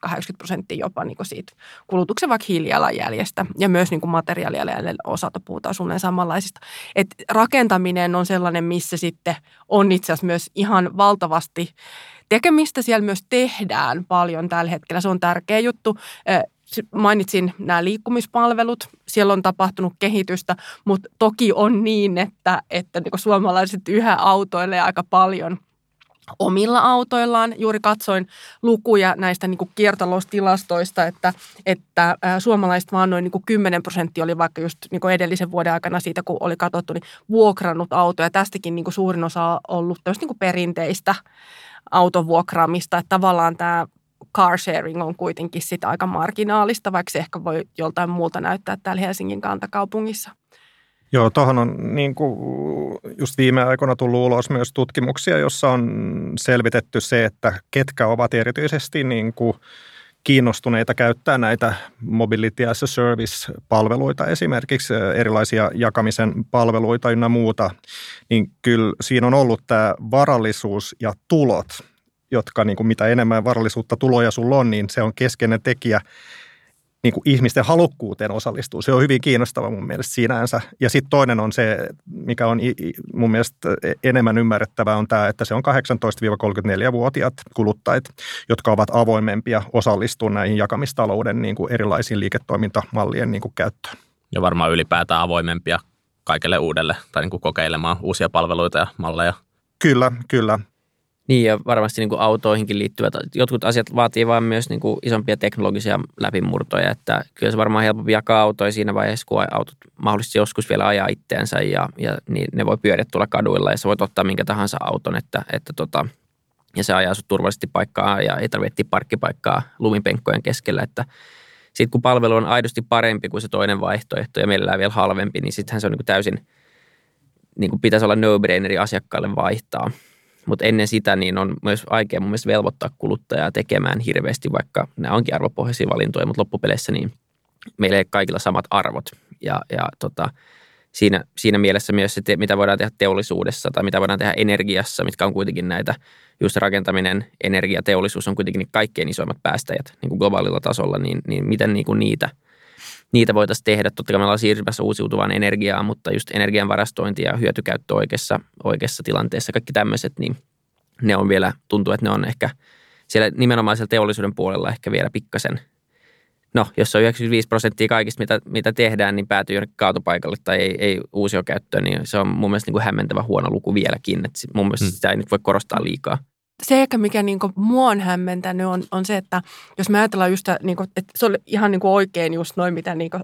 75-80 prosenttia jopa niin siitä kulutuksen vaikka hiilijalanjäljestä. Ja myös niin materiaalijalanjäljen osalta puhutaan suunnilleen samanlaisista. Et rakentaminen on sellainen, missä sitten on itse asiassa myös ihan valtavasti tekemistä siellä myös tehdään paljon tällä hetkellä. Se on tärkeä juttu. Mainitsin nämä liikkumispalvelut, siellä on tapahtunut kehitystä, mutta toki on niin, että, että niin suomalaiset yhä autoilee aika paljon omilla autoillaan. Juuri katsoin lukuja näistä niin kiertaloustilastoista, että, että suomalaiset vaan noin niin kuin 10 prosenttia oli vaikka just niin edellisen vuoden aikana siitä, kun oli katsottu, niin vuokrannut autoja. Tästäkin niin suurin osa on ollut niin perinteistä auton vuokraamista, että tavallaan tämä car sharing on kuitenkin sitä aika marginaalista, vaikka se ehkä voi joltain muulta näyttää täällä Helsingin kantakaupungissa. Joo, tuohon on niin kuin just viime aikoina tullut ulos myös tutkimuksia, jossa on selvitetty se, että ketkä ovat erityisesti niin kuin kiinnostuneita käyttää näitä mobility as a service-palveluita, esimerkiksi erilaisia jakamisen palveluita ynnä muuta, niin kyllä siinä on ollut tämä varallisuus ja tulot, jotka niin kuin mitä enemmän varallisuutta tuloja sulla on, niin se on keskeinen tekijä niin kuin ihmisten halukkuuteen osallistua. Se on hyvin kiinnostava mun mielestä sinänsä. Ja sitten toinen on se, mikä on mun mielestä enemmän ymmärrettävää, on tämä, että se on 18-34-vuotiaat kuluttajat, jotka ovat avoimempia osallistua näihin jakamistalouden niin kuin erilaisiin liiketoimintamallien niin kuin käyttöön. Ja varmaan ylipäätään avoimempia kaikelle uudelle tai niin kuin kokeilemaan uusia palveluita ja malleja. Kyllä, kyllä. Niin ja varmasti niin kuin autoihinkin liittyvät, jotkut asiat vaatii vain myös niin kuin isompia teknologisia läpimurtoja, että kyllä se varmaan helpompi jakaa autoja siinä vaiheessa, kun autot mahdollisesti joskus vielä ajaa itteensä ja, ja niin ne voi pyöriä tuolla kaduilla ja sä voit ottaa minkä tahansa auton, että, että tota, ja se ajaa sut turvallisesti paikkaa ja ei tarvitse parkkipaikkaa lumipenkkojen keskellä, että sitten kun palvelu on aidosti parempi kuin se toinen vaihtoehto ja mielellään vielä halvempi, niin sittenhän se on niin kuin täysin – niin kuin pitäisi olla no-braineri asiakkaalle vaihtaa. Mutta ennen sitä niin on myös vaikea mun mielestä velvoittaa kuluttajaa tekemään hirveästi, vaikka nämä onkin arvopohjaisia valintoja, mutta loppupeleissä niin meillä ei kaikilla samat arvot. Ja, ja tota, siinä, siinä mielessä myös se, mitä voidaan tehdä teollisuudessa tai mitä voidaan tehdä energiassa, mitkä on kuitenkin näitä, just rakentaminen, energia, teollisuus on kuitenkin kaikkein isoimmat päästäjät niin kuin globaalilla tasolla, niin, niin miten niin kuin niitä, niitä voitaisiin tehdä. Totta kai me ollaan siirtymässä uusiutuvaan energiaan, mutta just energian varastointi ja hyötykäyttö oikeassa, oikeassa tilanteessa, kaikki tämmöiset, niin ne on vielä, tuntuu, että ne on ehkä siellä nimenomaan siellä teollisuuden puolella ehkä vielä pikkasen – no, jos on 95 prosenttia kaikista, mitä, mitä tehdään, niin päätyy jonnekin kaatopaikalle tai ei, ei uusiokäyttöön, niin se on mun mielestä niin kuin hämmentävä huono luku vieläkin. Et mun mielestä hmm. sitä ei nyt voi korostaa liikaa se ehkä, mikä niin kuin mua on hämmentänyt, on, on se, että jos me ajatellaan just, niin kuin, että se oli ihan niin kuin oikein just noin, mitä niin kuin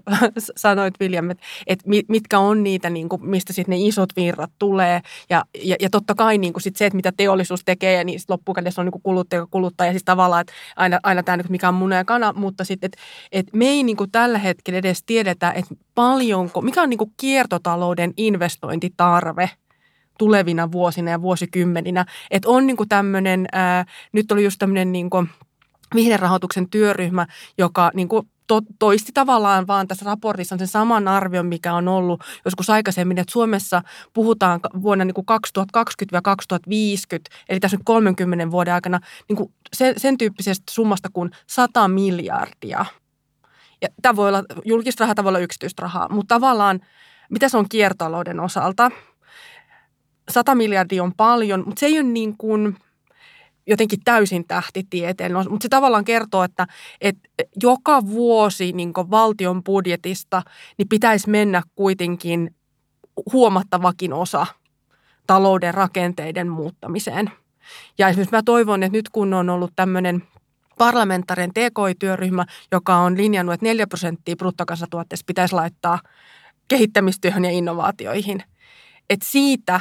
sanoit William, että, että mitkä on niitä, niin kuin, mistä sitten ne isot virrat tulee. Ja, ja, ja totta kai niin kuin sit se, että mitä teollisuus tekee, ja niin loppukädessä on niin kuin kuluttaja, kuluttaja. Siis tavallaan, että aina, aina tämä, mikä on muna ja kana, mutta sitten, että, että me ei niin kuin tällä hetkellä edes tiedetä, että paljonko, mikä on niin kuin kiertotalouden investointitarve – tulevina vuosina ja vuosikymmeninä. Että on niin tämmöinen, nyt oli just tämmöinen niin rahoituksen työryhmä, joka niin kuin to, toisti tavallaan vaan tässä raportissa sen saman arvion, mikä on ollut joskus aikaisemmin, että Suomessa puhutaan vuonna niin 2020-2050, eli tässä nyt 30 vuoden aikana niin kuin sen, sen tyyppisestä summasta kuin 100 miljardia. Ja tämä voi olla julkista rahaa, tämä voi olla yksityistä rahaa, mutta tavallaan mitä se on kiertotalouden osalta – 100 miljardia on paljon, mutta se ei ole niin kuin jotenkin täysin tähtitieteen, mutta se tavallaan kertoo, että, että joka vuosi niin valtion budjetista niin pitäisi mennä kuitenkin huomattavakin osa talouden rakenteiden muuttamiseen. Ja esimerkiksi mä toivon, että nyt kun on ollut tämmöinen parlamentaarinen TKI-työryhmä, joka on linjannut, että 4 prosenttia bruttokansatuotteesta pitäisi laittaa kehittämistyöhön ja innovaatioihin. Että siitä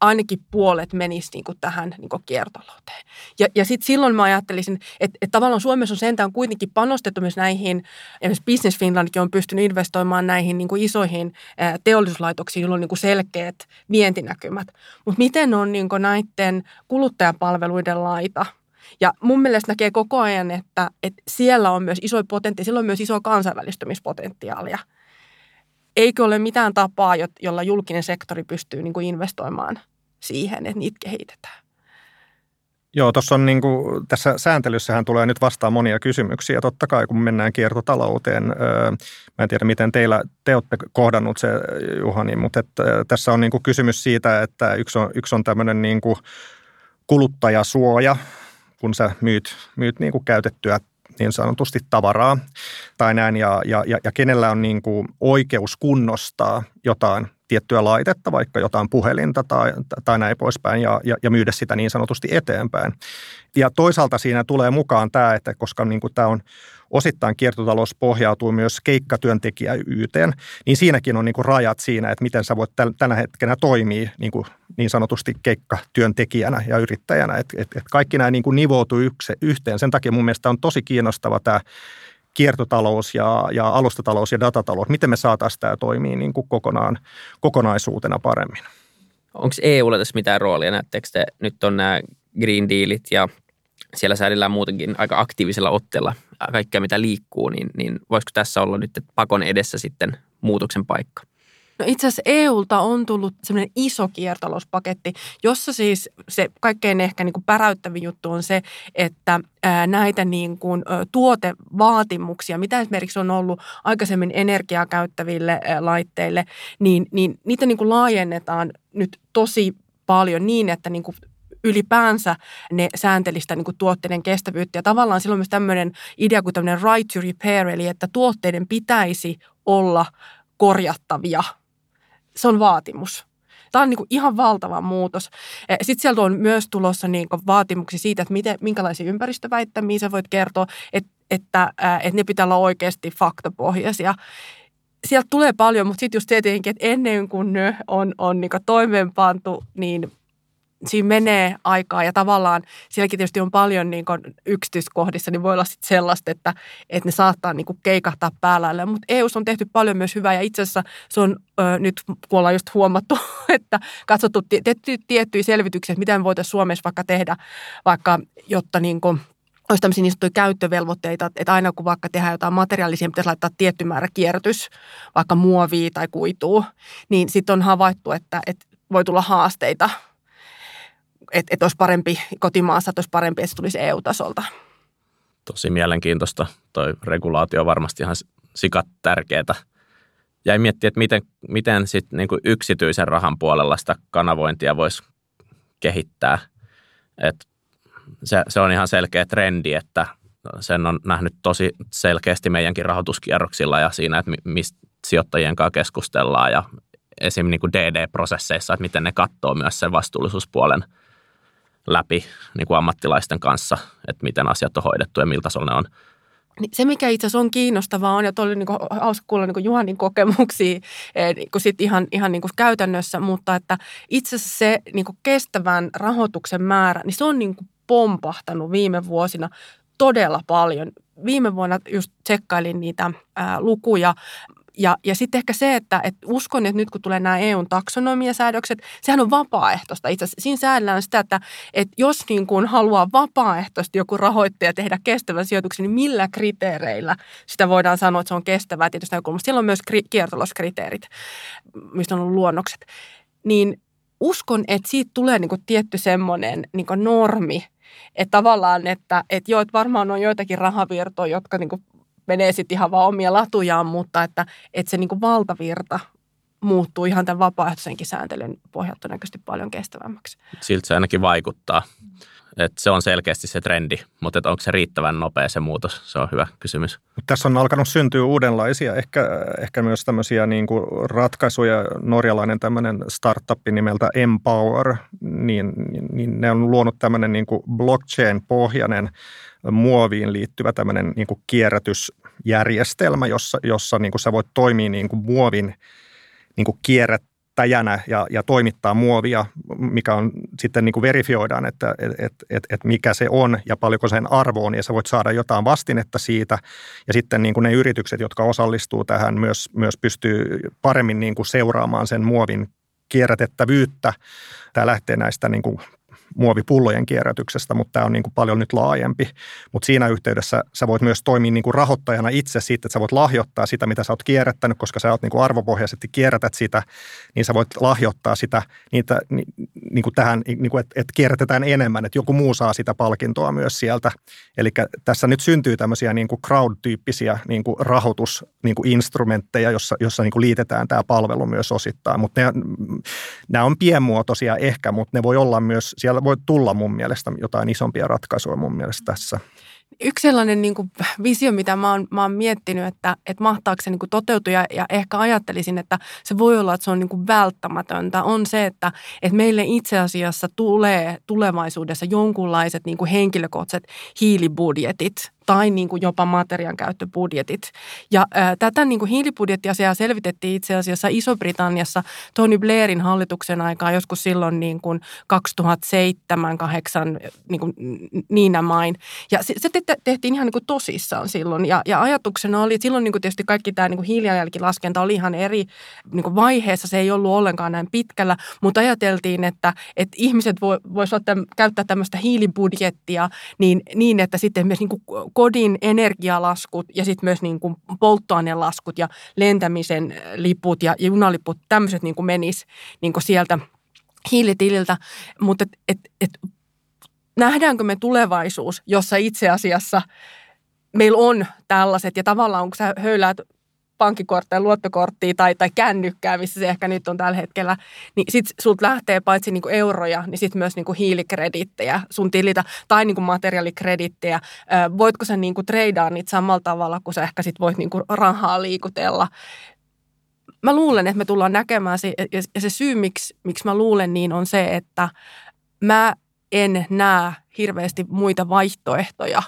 ainakin puolet menisi niin kuin tähän niin kuin kiertotalouteen. Ja, ja sitten silloin mä ajattelisin, että, että tavallaan Suomessa on sentään kuitenkin panostettu myös näihin, esimerkiksi Business Finlandkin on pystynyt investoimaan näihin niin kuin isoihin teollisuuslaitoksiin, joilla on niin kuin selkeät vientinäkymät. Mutta miten on niin kuin näiden kuluttajapalveluiden laita – ja mun mielestä näkee koko ajan, että, että siellä on myös iso potentiaali, siellä on myös iso kansainvälistymispotentiaalia. Eikö ole mitään tapaa, jolla julkinen sektori pystyy niin kuin investoimaan siihen, että niitä kehitetään. Joo, tuossa on niin kuin, tässä sääntelyssähän tulee nyt vastaan monia kysymyksiä. Totta kai, kun mennään kiertotalouteen, mä en tiedä miten teillä, te olette kohdannut se, Juhani, mutta että, tässä on niin kuin kysymys siitä, että yksi on, yksi on tämmöinen niin kuin kuluttajasuoja, kun sä myyt, myyt niin kuin käytettyä niin sanotusti tavaraa tai näin, ja, ja, ja, ja kenellä on niin kuin oikeus kunnostaa jotain tiettyä laitetta, vaikka jotain puhelinta tai, tai näin poispäin, ja, ja, ja myydä sitä niin sanotusti eteenpäin. Ja toisaalta siinä tulee mukaan tämä, että koska niin kuin tämä on osittain kiertotalous pohjautuu myös keikkatyöntekijäyteen, niin siinäkin on niin kuin rajat siinä, että miten sä voit tänä hetkenä toimia niin, kuin niin sanotusti keikkatyöntekijänä ja yrittäjänä. Että et, et kaikki nämä niin kuin nivoutuu yhteen. Sen takia mun mielestä on tosi kiinnostava tämä kiertotalous ja, ja alustatalous ja datatalous, miten me saataisiin tämä toimii niin kuin kokonaan, kokonaisuutena paremmin. Onko EUlla tässä mitään roolia? Näettekö te, nyt on nämä Green Dealit ja siellä säädellään muutenkin aika aktiivisella otteella kaikkea, mitä liikkuu, niin, niin voisiko tässä olla nyt pakon edessä sitten muutoksen paikka? No itse asiassa EUlta on tullut semmoinen iso kiertalouspaketti, jossa siis se kaikkein ehkä niin kuin päräyttävin juttu on se, että näitä niin kuin tuotevaatimuksia, mitä esimerkiksi on ollut aikaisemmin energiaa käyttäville laitteille, niin, niin niitä niin kuin laajennetaan nyt tosi paljon niin, että niin kuin ylipäänsä ne sääntelistä niin tuotteiden kestävyyttä. Ja tavallaan silloin myös tämmöinen idea kuin tämmöinen right to repair, eli että tuotteiden pitäisi olla korjattavia. Se on vaatimus. Tämä on niin kuin ihan valtava muutos. E, Sitten sieltä on myös tulossa niin kuin vaatimuksia siitä, että miten, minkälaisia ympäristöväittämiä sä voit kertoa, että, että, että ne pitää olla oikeasti faktapohjaisia sieltä tulee paljon, mutta sitten just tietenkin, että ennen kuin ne on, on niin toimeenpantu, niin siinä menee aikaa ja tavallaan sielläkin tietysti on paljon niin kuin yksityiskohdissa, niin voi olla sitten sellaista, että, että ne saattaa niin kuin keikahtaa päällä. Mutta EU on tehty paljon myös hyvää ja itse asiassa se on ö, nyt, kun ollaan just huomattu, että katsottu tehty tiettyjä selvityksiä, että miten voitaisiin Suomessa vaikka tehdä, vaikka jotta niin kuin – olisi tämmöisiä niin sanottuja käyttövelvoitteita, että aina kun vaikka tehdään jotain materiaalisia, pitäisi laittaa tietty määrä kierrätys, vaikka muovia tai kuituu, niin sitten on havaittu, että, että voi tulla haasteita, että, että olisi parempi kotimaassa, että olisi parempi, että se tulisi EU-tasolta. Tosi mielenkiintoista. Toi regulaatio on varmasti ihan sikat tärkeää. Jäi miettiä, että miten, miten sit niinku yksityisen rahan puolella sitä kanavointia voisi kehittää. Et se, se on ihan selkeä trendi, että sen on nähnyt tosi selkeästi meidänkin rahoituskierroksilla ja siinä, että mistä sijoittajien kanssa keskustellaan ja esim. Niin kuin DD-prosesseissa, että miten ne katsoo myös sen vastuullisuuspuolen läpi niin kuin ammattilaisten kanssa, että miten asiat on hoidettu ja miltä ne on. Niin se, mikä itse asiassa on kiinnostavaa on, ja tuolla oli niin hauska kuulla niin Juhanin kokemuksia eh, niin kuin sit ihan, ihan niin kuin käytännössä, mutta että itse asiassa se niin kuin kestävän rahoituksen määrä, niin se on niin kuin pompahtanut viime vuosina todella paljon. Viime vuonna just tsekkailin niitä ää, lukuja. Ja, ja sitten ehkä se, että et uskon, että nyt kun tulee nämä EUn taksonomiasäädökset, sehän on vapaaehtoista. Itse asiassa siinä säädellään sitä, että, että jos niin kuin haluaa vapaaehtoisesti joku rahoittaja tehdä kestävän sijoituksen, niin millä kriteereillä sitä voidaan sanoa, että se on kestävää tietysti näkökulmasta. Siellä on myös kri- kiertoloskriteerit, mistä on ollut luonnokset. Niin uskon, että siitä tulee niin tietty semmoinen niin normi, että tavallaan, että, että joo, että varmaan on joitakin rahavirtoja, jotka niin kuin menee sitten ihan vaan omia latujaan, mutta että, että se niin kuin valtavirta muuttuu ihan tämän vapaaehtoisenkin sääntelyn pohjalta todennäköisesti paljon kestävämmäksi. Siltä se ainakin vaikuttaa. Et se on selkeästi se trendi, mutta onko se riittävän nopea se muutos? Se on hyvä kysymys. Tässä on alkanut syntyä uudenlaisia, ehkä, ehkä myös tämmöisiä niin kuin ratkaisuja. Norjalainen tämmöinen startup nimeltä Empower, niin, niin ne on luonut tämmöinen niin kuin blockchain-pohjainen muoviin liittyvä tämmöinen niin kuin kierrätysjärjestelmä, jossa, jossa niin kuin sä voit toimia niin kuin muovin niin kuin kierrät, käyttäjänä ja, ja toimittaa muovia, mikä on sitten niin kuin verifioidaan, että et, et, et, et mikä se on ja paljonko sen arvo on ja sä voit saada jotain vastinetta siitä. Ja sitten niin kuin ne yritykset, jotka osallistuu tähän, myös, myös pystyy paremmin niin kuin seuraamaan sen muovin kierrätettävyyttä. Tämä lähtee näistä niin kuin muovipullojen kierrätyksestä, mutta tämä on niin kuin paljon nyt laajempi. Mutta siinä yhteydessä sä voit myös toimia niin kuin rahoittajana itse siitä, että sä voit lahjoittaa sitä, mitä sä oot kierrättänyt, koska sä oot niin kuin arvopohjaisesti kierrätät sitä, niin sä voit lahjoittaa sitä niitä, niin, kuin tähän, niin kuin, että, että kierrätetään enemmän, että joku muu saa sitä palkintoa myös sieltä. Eli tässä nyt syntyy tämmöisiä niin kuin crowd-tyyppisiä niin kuin rahoitusinstrumentteja, niin jossa, jossa niin kuin liitetään tämä palvelu myös osittain. Mutta nämä on pienmuotoisia ehkä, mutta ne voi olla myös, siellä voi tulla mun mielestä jotain isompia ratkaisuja mun mielestä tässä. Yksi sellainen niin kuin visio, mitä mä oon, mä oon miettinyt, että, että mahtaako se niin kuin toteutua ja, ja ehkä ajattelisin, että se voi olla, että se on niin kuin välttämätöntä, on se, että, että meille itse asiassa tulee tulevaisuudessa jonkunlaiset niin kuin henkilökohtaiset hiilibudjetit tai niin kuin jopa materian käyttöbudjetit. Ja ää, tätä niin kuin hiilibudjettiasiaa selvitettiin itse asiassa Iso-Britanniassa Tony Blairin hallituksen aikaa joskus silloin niin kuin 2007 2008 niin kuin Niina Main. Ja se, se tehtiin ihan niin kuin tosissaan silloin. Ja, ja ajatuksena oli, että silloin niin kuin tietysti kaikki tämä niin kuin hiilijalanjälkilaskenta oli ihan eri niin kuin vaiheessa. Se ei ollut ollenkaan näin pitkällä, mutta ajateltiin, että, että ihmiset voisivat käyttää tämmöistä hiilibudjettia niin, niin että sitten myös niin kuin kodin energialaskut ja sitten myös niin kuin polttoainelaskut ja lentämisen liput ja junaliput, tämmöiset niin kuin menis niin kuin sieltä hiilitililtä. Mutta et, et, et, nähdäänkö me tulevaisuus, jossa itse asiassa meillä on tällaiset ja tavallaan kun sä höyläät pankkikortteja, luottokorttia tai, tai kännykkää, missä se ehkä nyt on tällä hetkellä, niin sit sulta lähtee paitsi niinku euroja, niin sitten myös niinku hiilikredittejä sun tilitä tai niinku materiaalikredittejä. voitko sä niinku treidaa niitä samalla tavalla, kun sä ehkä sit voit niinku rahaa liikutella? Mä luulen, että me tullaan näkemään se, ja se syy, miksi, miksi mä luulen niin, on se, että mä en näe hirveästi muita vaihtoehtoja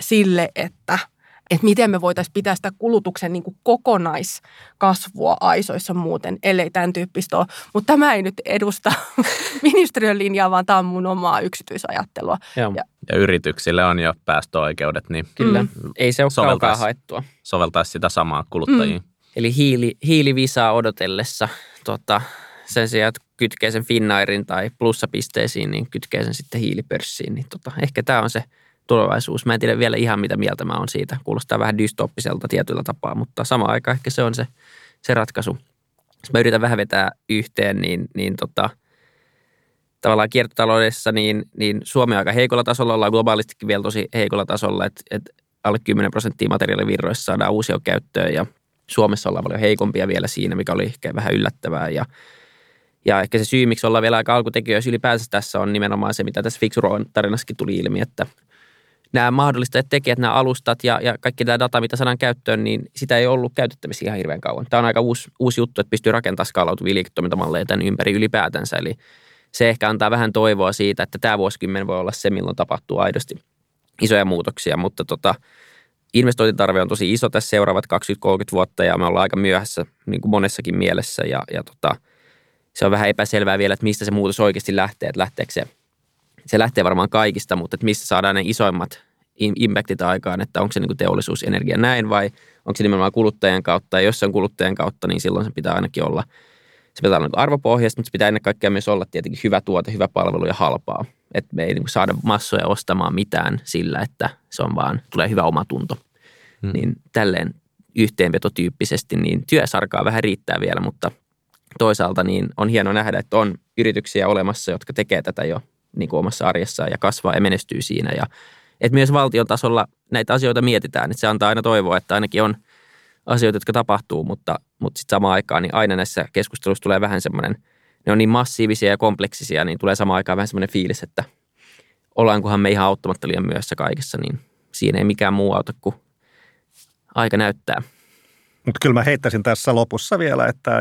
sille, että – että miten me voitaisiin pitää sitä kulutuksen niin kuin kokonaiskasvua aisoissa muuten, ellei tämän tyyppistä ole. Mutta tämä ei nyt edusta ministeriön linjaa, vaan tämä on mun omaa yksityisajattelua. Joo. Ja, ja yrityksille on jo päästöoikeudet, niin Kyllä, mm. ei se ole kaukaa haettua. Soveltaisi sitä samaa kuluttajiin. Mm. Eli hiili, hiilivisaa odotellessa tota, sen sijaan, että kytkee sen Finnairin tai plussapisteisiin, niin kytkee sen sitten hiilipörssiin. Niin tota, ehkä tämä on se tulevaisuus. Mä en tiedä vielä ihan mitä mieltä mä oon siitä. Kuulostaa vähän dystoppiselta tietyllä tapaa, mutta sama aika ehkä se on se, se ratkaisu. Jos mä yritän vähän vetää yhteen, niin, niin tota, tavallaan kiertotaloudessa niin, niin Suomi on aika heikolla tasolla, ollaan globaalistikin vielä tosi heikolla tasolla, että, että alle 10 prosenttia materiaalivirroissa saadaan uusia käyttöön ja Suomessa ollaan paljon heikompia vielä siinä, mikä oli ehkä vähän yllättävää ja ja ehkä se syy, miksi ollaan vielä aika alkutekijöissä ylipäänsä tässä on nimenomaan se, mitä tässä Fixuron tarinassakin tuli ilmi, että nämä mahdollistajat tekijät, nämä alustat ja, ja kaikki tämä data, mitä saadaan käyttöön, niin sitä ei ollut käytettävissä ihan hirveän kauan. Tämä on aika uusi, uusi juttu, että pystyy rakentamaan skaalautuvia liiketoimintamalleja tämän ympäri ylipäätänsä. Eli se ehkä antaa vähän toivoa siitä, että tämä vuosikymmen voi olla se, milloin tapahtuu aidosti isoja muutoksia, mutta tota, investointitarve on tosi iso tässä seuraavat 20-30 vuotta ja me ollaan aika myöhässä niin kuin monessakin mielessä ja, ja tota, se on vähän epäselvää vielä, että mistä se muutos oikeasti lähtee, että lähteekö se, se lähtee varmaan kaikista, mutta että mistä saadaan ne isoimmat impactit aikaan, että onko se niin teollisuusenergia näin vai onko se nimenomaan kuluttajan kautta, ja jos se on kuluttajan kautta, niin silloin se pitää ainakin olla, se pitää olla niin arvopohjaista, mutta se pitää ennen kaikkea myös olla tietenkin hyvä tuote, hyvä palvelu ja halpaa, että me ei niin saada massoja ostamaan mitään sillä, että se on vaan, tulee hyvä omatunto. Hmm. Niin tälleen yhteenvetotyyppisesti, niin työsarkaa vähän riittää vielä, mutta toisaalta niin on hieno nähdä, että on yrityksiä olemassa, jotka tekee tätä jo niin kuin omassa arjessaan ja kasvaa ja menestyy siinä. Ja että myös valtion tasolla näitä asioita mietitään, että se antaa aina toivoa, että ainakin on asioita, jotka tapahtuu, mutta, mutta sitten samaan aikaan niin aina näissä keskusteluissa tulee vähän semmoinen, ne on niin massiivisia ja kompleksisia, niin tulee samaan aikaan vähän semmoinen fiilis, että ollaankohan me ihan auttamatta liian myössä kaikessa, niin siinä ei mikään muu auta kuin aika näyttää. Mutta kyllä mä heittäisin tässä lopussa vielä, että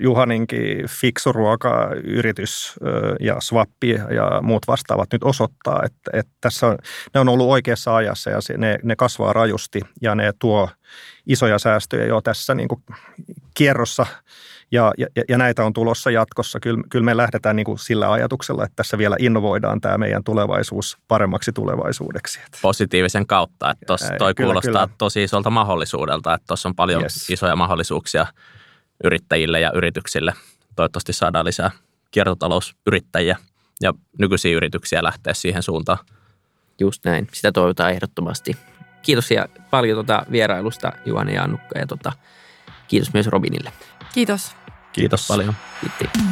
Juhaninkin fiksuruokayritys ja Swappi ja muut vastaavat nyt osoittaa, että, että tässä on, ne on ollut oikeassa ajassa ja ne, ne kasvaa rajusti ja ne tuo isoja säästöjä jo tässä niin kuin kierrossa ja, ja, ja näitä on tulossa jatkossa. Kyllä, kyllä me lähdetään niin kuin sillä ajatuksella, että tässä vielä innovoidaan tämä meidän tulevaisuus paremmaksi tulevaisuudeksi. Positiivisen kautta, että tos, toi kyllä, kuulostaa kyllä. tosi isolta mahdollisuudelta, että tuossa on paljon yes. isoja mahdollisuuksia yrittäjille ja yrityksille. Toivottavasti saadaan lisää kiertotalousyrittäjiä ja nykyisiä yrityksiä lähteä siihen suuntaan. Just näin, sitä toivotaan ehdottomasti. Kiitos ja paljon tuota vierailusta Juhani ja Annukka ja tuota, kiitos myös Robinille. Kiitos. Kiitos paljon. Kiitos.